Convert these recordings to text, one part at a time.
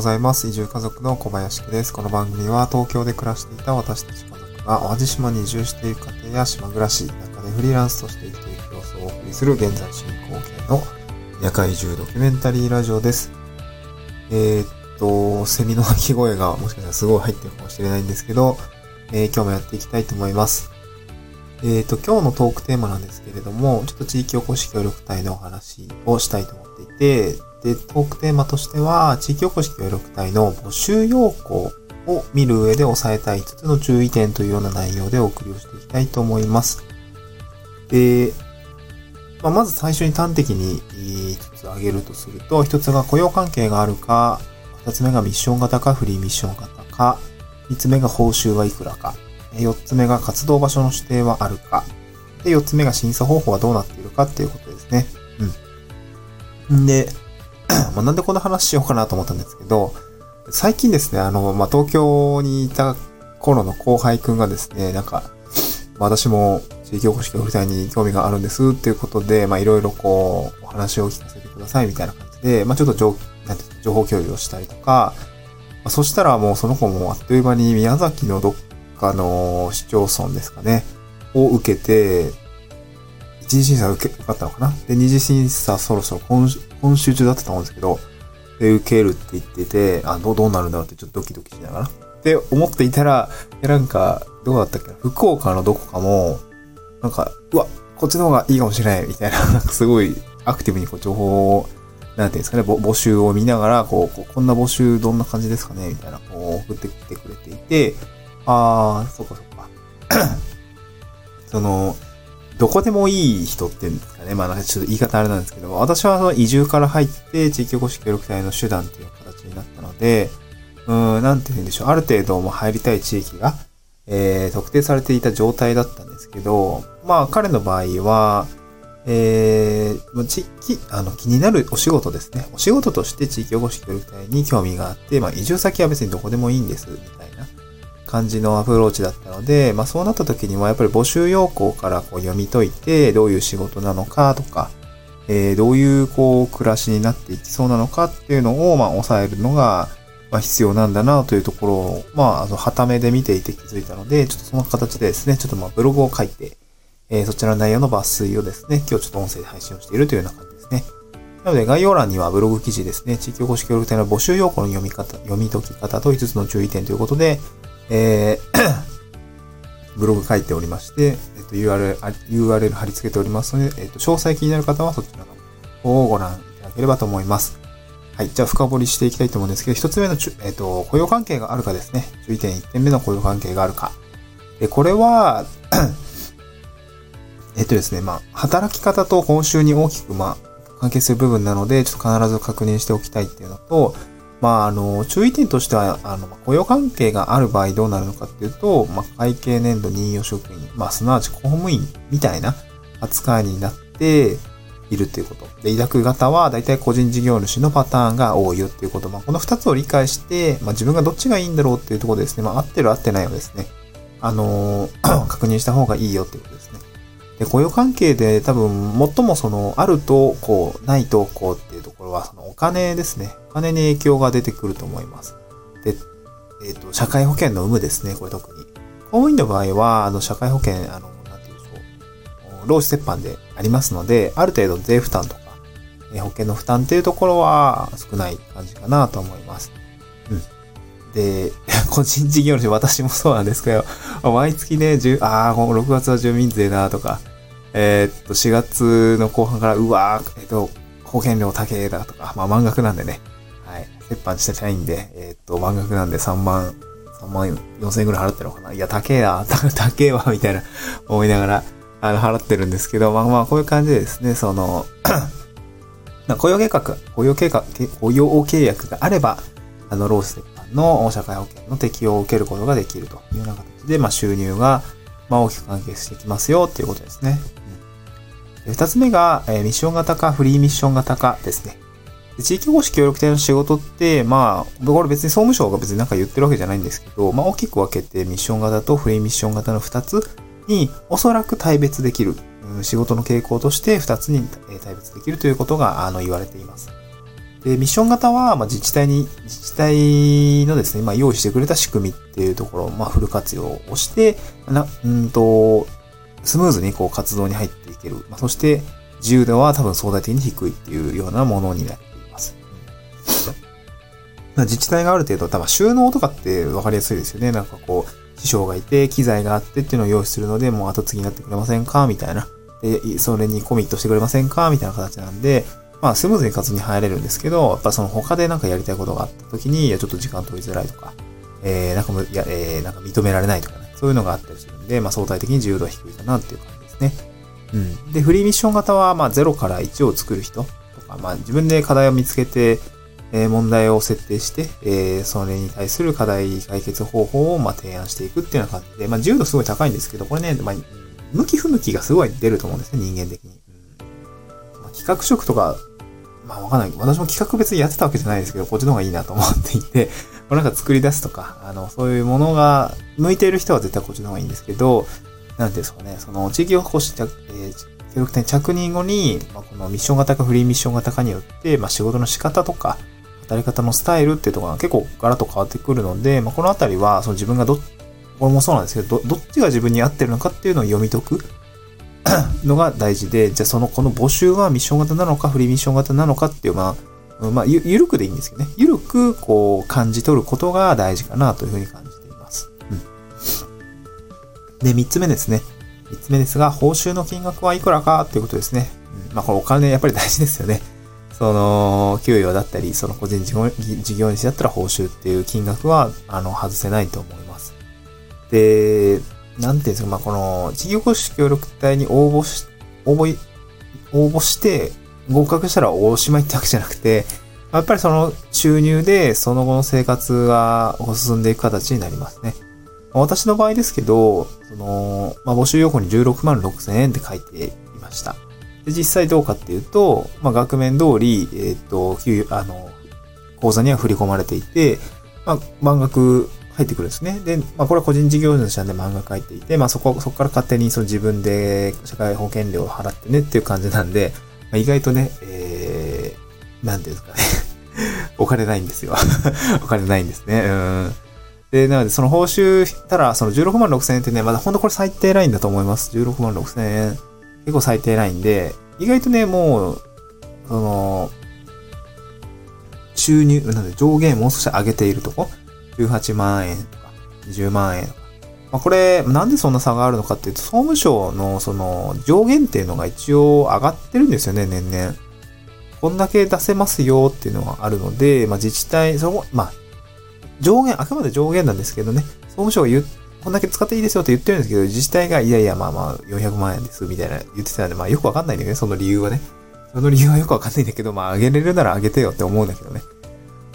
ございます。移住家族の小林家です。この番組は東京で暮らしていた私たち家族が淡路島に移住している家庭や島暮らし、中でフリーランスとして生きていく様子をお送りする現在進行形の夜間移住ドキュメンタリーラジオです。えー、っと、セミの鳴き声がもしかしたらすごい入ってるかもしれないんですけど、えー、今日もやっていきたいと思います。えっ、と、今日のトークテーマなんですけれども、ちょっと地域おこし協力隊のお話をしたいと思っていて、で、トークテーマとしては、地域おこし協力隊の募集要項を見る上で押さえたい5つの注意点というような内容でお送りをしていきたいと思います。で、まあ、まず最初に端的に5つ挙げるとすると、1つが雇用関係があるか、2つ目がミッション型かフリーミッション型か、3つ目が報酬はいくらか、4つ目が活動場所の指定はあるか、で、4つ目が審査方法はどうなっているかっていうことですね。うん。んで、ま、なんでこんな話しようかなと思ったんですけど、最近ですね、あの、まあ、東京にいた頃の後輩くんがですね、なんか、私も地域おこし協力隊に興味があるんですっていうことで、ま、いろいろこう、お話を聞かせてくださいみたいな感じで、まあ、ちょっと情なんて情報共有をしたりとか、まあ、そしたらもうその子もあっという間に宮崎のどっかの市町村ですかね、を受けて、次審査受け、受かったのかな？で、二次審査そろそろ今今週中だったと思うんですけど、で、受けるって言ってて、あ、どう、どうなるんだろうってちょっとドキドキしながら。って思っていたら、なんか、どうだったっけ福岡のどこかも、なんか、うわ、こっちの方がいいかもしれない、みたいな、なんかすごいアクティブにこう情報を、なんていうんですかね、募集を見ながら、こう、こんな募集どんな感じですかね？みたいな、こう、送ってきてくれていて、あー、そっかそっか。その、どこでもいい人っていうんですかね。まあなんかちょっと言い方あれなんですけど、私はその移住から入って地域おこし協力隊の手段っていう形になったので、うん、なんて言うんでしょう。ある程度も入りたい地域が、えー、特定されていた状態だったんですけど、まあ彼の場合は、えー、地域、あの、気になるお仕事ですね。お仕事として地域おこし協力隊に興味があって、まあ移住先は別にどこでもいいんです、みたいな。感じのアプローチだったので、まあそうなった時にはやっぱり募集要項からこう読み解いて、どういう仕事なのかとか、えー、どういうこう暮らしになっていきそうなのかっていうのをまあ抑えるのが、まあ、必要なんだなというところを、まあ、あの、はためで見ていて気づいたので、ちょっとその形でですね、ちょっとまあブログを書いて、えー、そちらの内容の抜粋をですね、今日ちょっと音声で配信をしているというような感じですね。なので概要欄にはブログ記事ですね、地域おこし協力隊の募集要項の読み方、読み解き方と5つの注意点ということで、えー ブログ書いておりまして、えっと、URL、URL 貼り付けておりますので、えっと、詳細気になる方はそちらの方をご覧いただければと思います。はい。じゃあ、深掘りしていきたいと思うんですけど、一つ目の、えっと、雇用関係があるかですね。注意点1点目の雇用関係があるか。で、これは えっとですね、まあ、働き方と報酬に大きく、まあ、関係する部分なので、ちょっと必ず確認しておきたいっていうのと、まあ、あの、注意点としては、あの、雇用関係がある場合どうなるのかっていうと、まあ、会計年度任用職員、まあ、すなわち公務員みたいな扱いになっているということ。で、委託型は大体個人事業主のパターンが多いよっていうこと。まあ、この二つを理解して、まあ、自分がどっちがいいんだろうっていうところですね。まあ、合ってる合ってないをですね、あの、確認した方がいいよっていうことです。で、雇用関係で多分、最もその、あるとこう、ないとこうっていうところは、そのお金ですね。お金に影響が出てくると思います。で、えっ、ー、と、社会保険の有無ですね、これ特に。公務員の場合は、あの、社会保険、あの、なんて言うんでしょう、労使折半でありますので、ある程度税負担とかえ、保険の負担っていうところは少ない感じかなと思います。うん。で、個人事業主、私もそうなんですけど、毎月ね、10ああ、6月は住民税だとか、えー、っと、4月の後半から、うわー、えっと、保険料高えだとか、まあ満額なんでね、はい、折半してないんで、えー、っと、満額なんで3万、3万4千円ぐらい払ってるのかな。いや、高えな、高えわ、みたいな思いながら、あの、払ってるんですけど、まあまあ、こういう感じでですね、その 雇用計画、雇用計画、雇用契約があれば、あの、ロース折半の社会保険の適用を受けることができるというような形で、まあ、収入が、まあ、大きく関係してきますよっていうことですね。二つ目が、え、ミッション型かフリーミッション型かですね。地域保守協力隊の仕事って、まあ、これ別に総務省が別になんか言ってるわけじゃないんですけど、まあ大きく分けてミッション型とフリーミッション型の二つにおそらく対別できる、仕事の傾向として二つに対別できるということがあの言われています。で、ミッション型は、まあ、自治体に、自治体のですね、まあ、用意してくれた仕組みっていうところを、まあ、フル活用をして、な、うんと、スムーズにこう活動に入っていける。まあ、そして、自由度は多分相対的に低いっていうようなものになっています。自治体がある程度、多分収納とかって分かりやすいですよね。なんかこう、師匠がいて、機材があってっていうのを用意するので、もう後継ぎになってくれませんかみたいな。で、それにコミットしてくれませんかみたいな形なんで、まあ、スムーズに活動に入れるんですけど、やっぱその他でなんかやりたいことがあった時に、いや、ちょっと時間取りづらいとか、えー、なんかむ、いや、えー、なんか認められないとかね、そういうのがあったりするんで、まあ、相対的に自由度は低いかなっていう感じですね。うん。で、フリーミッション型は、まあ、0から1を作る人とか、まあ、自分で課題を見つけて、えー、問題を設定して、えー、それに対する課題解決方法を、まあ、提案していくっていうような感じで、まあ、自由度すごい高いんですけど、これね、まあ、向き不向きがすごい出ると思うんですね、人間的に。うんまあ、企画職とかまあわかんない。私も企画別にやってたわけじゃないですけど、こっちの方がいいなと思っていて、こなんか作り出すとか、あの、そういうものが向いている人は絶対こっちの方がいいんですけど、なんですかね、その地域おこし、えー、協力隊着任後に、まあ、このミッション型かフリーミッション型かによって、まあ、仕事の仕方とか、働き方のスタイルっていうところが結構ガラッと変わってくるので、まあ、このあたりは、その自分がど、これもそうなんですけど、ど、どっちが自分に合ってるのかっていうのを読み解く。のが大事で、じゃあその、この募集はミッション型なのか、フリーミッション型なのかっていう、まあ、まあ、ゆ、ゆるくでいいんですけどね。ゆるく、こう、感じ取ることが大事かなというふうに感じています。うん。で、三つ目ですね。三つ目ですが、報酬の金額はいくらかっていうことですね。うん、まあ、これお金やっぱり大事ですよね。その、給与だったり、その個人事業事業主だったら報酬っていう金額は、あの、外せないと思います。で、なんていうんですか、まあ、この、事業公式協力隊に応募し、応募、応募して、合格したらおしまいってわけじゃなくて、やっぱりその収入でその後の生活が進んでいく形になりますね。私の場合ですけど、その、まあ、募集要項に16万6千円って書いていました。で実際どうかっていうと、まあ、額面通り、えっ、ー、と、あの、口座には振り込まれていて、まあ、満額入ってくるんですね。で、まあこれは個人事業主なんで漫画書いていて、まあそこ、そこから勝手にその自分で社会保険料を払ってねっていう感じなんで、まあ、意外とね、えー、なんていうんですかね お金ないんですよ お金ないんですね。うん。で、なのでその報酬たら、その16万6千円ってね、まだ本当これ最低ラインだと思います。16万6千円。結構最低ラインで、意外とね、もう、その、収入、なんで上限もう少し上げているとこ？18万円とか、20万円。まあ、これ、なんでそんな差があるのかっていうと、総務省のその上限っていうのが一応上がってるんですよね、年々。こんだけ出せますよっていうのがあるので、まあ、自治体、そこ、まあ、上限、あくまで上限なんですけどね、総務省が言こんだけ使っていいですよって言ってるんですけど、自治体が、いやいや、まあまあ、400万円です、みたいな言ってたんで、まあよくわかんないんだよね、その理由はね。その理由はよくわかんないんだけど、まあ、上げれるなら上げてよって思うんだけどね。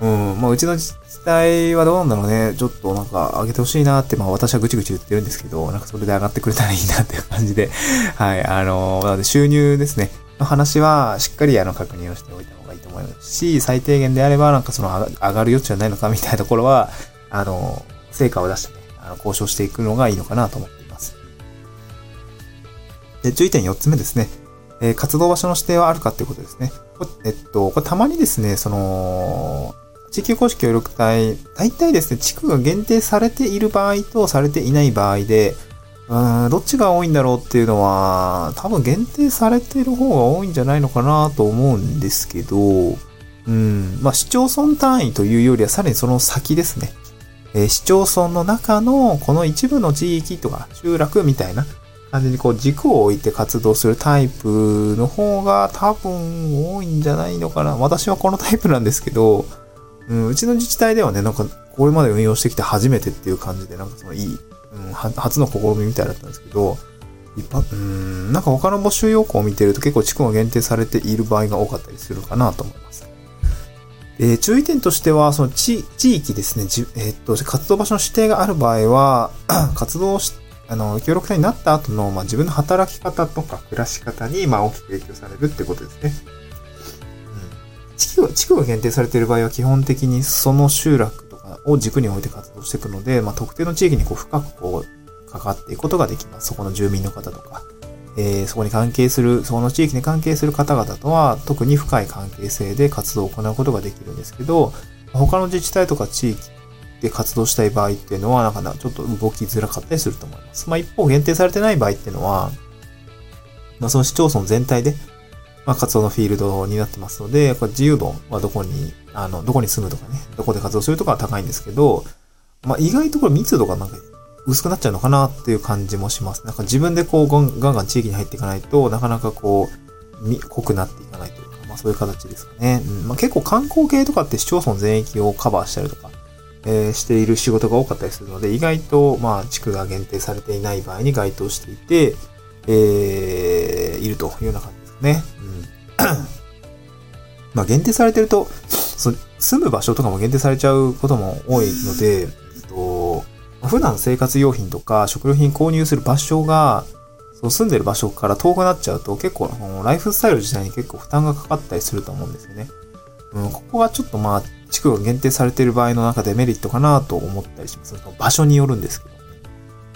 うん、まあ、うちの自治体はどうなんだろうね。ちょっとなんか上げてほしいなって、まあ私はぐちぐち言ってるんですけど、なんかそれで上がってくれたらいいなっていう感じで、はい、あの、なので収入ですね、の話はしっかりあの確認をしておいた方がいいと思いますし、最低限であればなんかその上がる余地はないのかみたいなところは、あの、成果を出してね、あの交渉していくのがいいのかなと思っています。で、注意点4つ目ですね。えー、活動場所の指定はあるかっていうことですね。えっと、これたまにですね、その、地域公式協力隊、大体ですね、地区が限定されている場合とされていない場合で、うん、どっちが多いんだろうっていうのは、多分限定されている方が多いんじゃないのかなと思うんですけど、うん、まあ市町村単位というよりはさらにその先ですね。えー、市町村の中のこの一部の地域とか集落みたいな感じにこう軸を置いて活動するタイプの方が多分多いんじゃないのかな。私はこのタイプなんですけど、うん、うちの自治体ではね、なんか、これまで運用してきて初めてっていう感じで、なんかそのいい、うん、初の試みみたいだったんですけど、一般、うん、なんか他の募集要項を見てると結構地区が限定されている場合が多かったりするかなと思います。え、注意点としては、その地地域ですね、じえー、っと、活動場所の指定がある場合は、活動し、あの、協力隊になった後の、まあ、自分の働き方とか暮らし方に、まあ、大きく影響されるってことですね。地区地区が限定されている場合は基本的にその集落とかを軸に置いて活動していくので、まあ、特定の地域にこう深くこう関わっていくことができます。そこの住民の方とか、えー、そこに関係する、その地域に関係する方々とは特に深い関係性で活動を行うことができるんですけど、他の自治体とか地域で活動したい場合っていうのは、なんかちょっと動きづらかったりすると思います。まあ一方限定されてない場合っていうのは、まあその市町村全体で、まあ活動のフィールドになってますので、これ自由度はどこに、あの、どこに住むとかね、どこで活動するとかは高いんですけど、まあ意外とこれ密度がなんか薄くなっちゃうのかなっていう感じもします。なんか自分でこうガンガン地域に入っていかないとなかなかこう、濃くなっていかないというか、まあそういう形ですかね。うんまあ、結構観光系とかって市町村全域をカバーしたりとか、えー、している仕事が多かったりするので、意外とまあ地区が限定されていない場合に該当していて、えー、いるというような感じですね。まあ限定されてると、住む場所とかも限定されちゃうことも多いので、えっと、普段生活用品とか食料品購入する場所が、その住んでる場所から遠くなっちゃうと結構、ライフスタイル自体に結構負担がかかったりすると思うんですよね。うん、ここがちょっとまあ、地区が限定されている場合の中でメリットかなと思ったりします。その場所によるんですけど、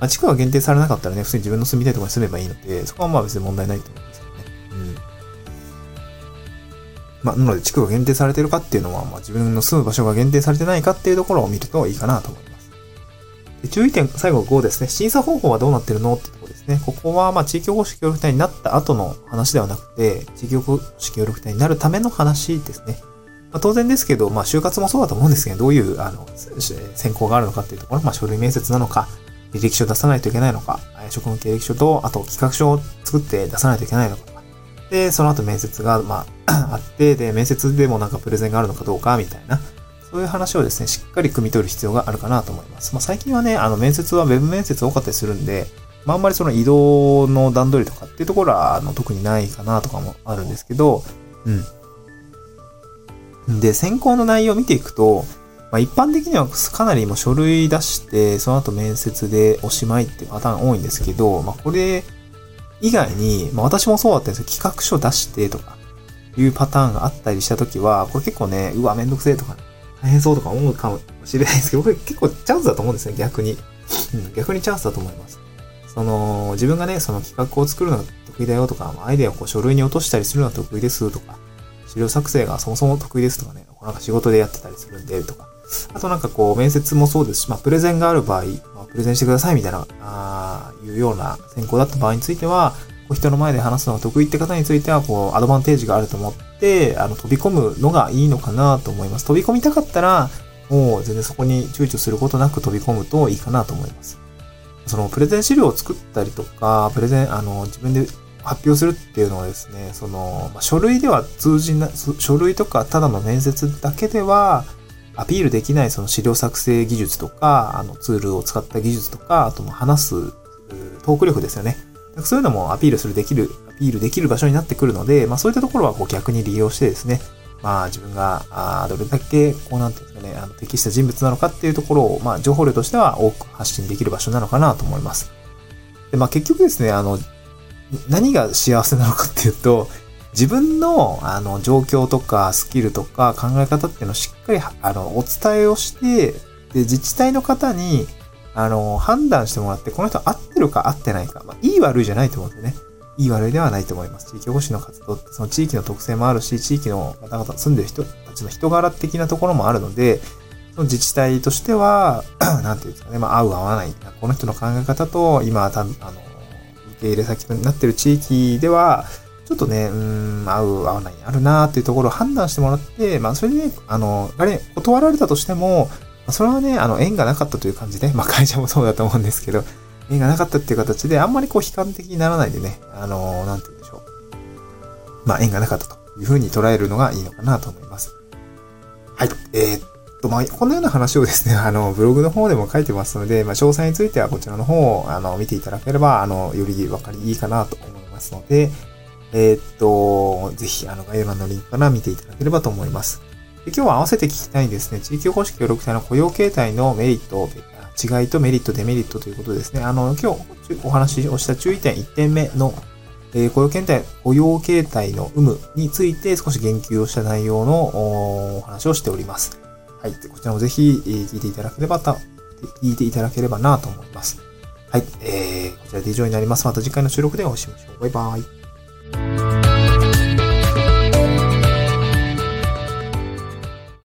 まあ、地区が限定されなかったらね、普通に自分の住みたいところに住めばいいので、そこはまあ別に問題ないと思うんですけどね。うん。まあ、なので地区が限定されてるかっていうのは、まあ自分の住む場所が限定されてないかっていうところを見るといいかなと思います。で注意点、最後5ですね。審査方法はどうなってるのってところですね。ここは、まあ、地域おこし協力隊になった後の話ではなくて、地域おこし協力隊になるための話ですね。まあ、当然ですけど、まあ、就活もそうだと思うんですけど、どういう、あの、選考があるのかっていうところ、まあ、書類面接なのか、履歴書を出さないといけないのか、職務経歴書と、あと企画書を作って出さないといけないのか、で、その後面接が、まあ、あって、で、面接でもなんかプレゼンがあるのかどうか、みたいな。そういう話をですね、しっかり汲み取る必要があるかなと思います。まあ、最近はね、あの、面接は Web 面接多かったりするんで、まあ、あんまりその移動の段取りとかっていうところは、あの、特にないかなとかもあるんですけど、うん。で、選考の内容を見ていくと、まあ、一般的にはかなりもう書類出して、その後面接でおしまいっていうパターン多いんですけど、まあ、これ以外に、まあ、私もそうだったんですけど、企画書出してとかいうパターンがあったりしたときは、これ結構ね、うわ、めんどくせえとか、大変そうとか思うかもしれないですけど、僕結構チャンスだと思うんですね、逆に。うん、逆にチャンスだと思います。その、自分がね、その企画を作るのが得意だよとか、アイデアをこう書類に落としたりするのが得意ですとか、資料作成がそもそも得意ですとかね、なんか仕事でやってたりするんでとか、あとなんかこう、面接もそうですし、まあ、プレゼンがある場合、プレゼンしてくださいみたいな、あいうような選考だった場合については、こう人の前で話すのが得意って方については、こう、アドバンテージがあると思って、あの、飛び込むのがいいのかなと思います。飛び込みたかったら、もう全然そこに躊躇することなく飛び込むといいかなと思います。そのプレゼン資料を作ったりとか、プレゼン、あの、自分で発表するっていうのはですね、その、ま、書類では通じな、書類とかただの面接だけではアピールできないその資料作成技術とか、あのツールを使った技術とか、あとも話すトーク力ですよね。そういうのもアピールするできる、アピールできる場所になってくるので、まあそういったところはこう逆に利用してですね、まあ自分が、あどれだけ、こうなんていうんですかね、あの適した人物なのかっていうところを、まあ情報量としては多く発信できる場所なのかなと思います。で、まあ結局ですね、あの、何が幸せなのかっていうと、自分の、あの、状況とかスキルとか考え方っていうのをしっかり、あの、お伝えをして、で、自治体の方に、あの、判断してもらって、この人合ってるか合ってないか、まあ、いい悪いじゃないと思うんでね。いい悪いではないと思います。地域保守の活動って、その地域の特性もあるし、地域の方々、住んでる人たちの人柄的なところもあるので、その自治体としては、なんていうんですかね、まあ、合う合わない。この人の考え方と、今、たあの、受け入れ先になってる地域では、ちょっとね、うん、合う合わないあるなーっていうところを判断してもらって、まあ、それでね、あの、あれ、断られたとしても、それはね、あの、縁がなかったという感じで、まあ、会社もそうだと思うんですけど、縁がなかったっていう形で、あんまりこう悲観的にならないでね、あの、なんて言うんでしょう。まあ、縁がなかったというふうに捉えるのがいいのかなと思います。はい。えー、っと、まあ、このような話をですね、あの、ブログの方でも書いてますので、まあ、詳細についてはこちらの方を、あの、見ていただければ、あの、よりわかりいいかなと思いますので、えー、っと、ぜひ、あの、概要欄のリンクから見ていただければと思います。で今日は合わせて聞きたいですね、地域おこし協力隊の雇用形態のメリット、違いとメリット、デメリットということですね。あの、今日お話をした注意点1点目の、えー、雇用形態、雇用形態の有無について少し言及をした内容のお話をしております。はい。こちらもぜひ、えー、聞いていただければと、聞いていただければなと思います。はい、えー、こちらで以上になります。また次回の収録でお会いしましょう。バイバイ。Música